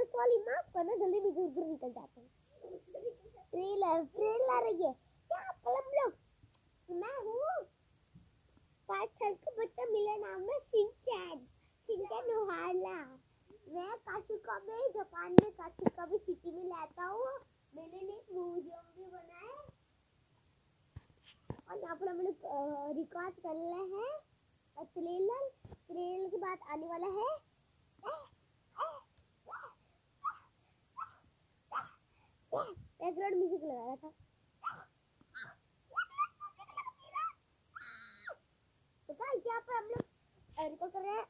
Trailer sorry माफ़ करना, जल्दी में दूर निकल जाते हैं। ट्रेलर ट्रेलर ये। क्या हम लोग मैं हूँ। पाँच साल का बच्चा, मेरा नाम है शिनचैन। शिनचैन ओहाला। मैं काशिका में, जापान में काशिका में सिटी में रहता हूँ। मैंने एक म्यूज़ियम भी बनाया। और यहाँ पर हम लोग रिकॉर्ड कर रहे हैं। ट्रेलर ट्रेलर के बाद आने वाला है। बैकग्राउंड म्यूज़िक लगा रहा था। तो गाइस यहाँ पर हम लोग रिकॉर्ड कर रहे हैं?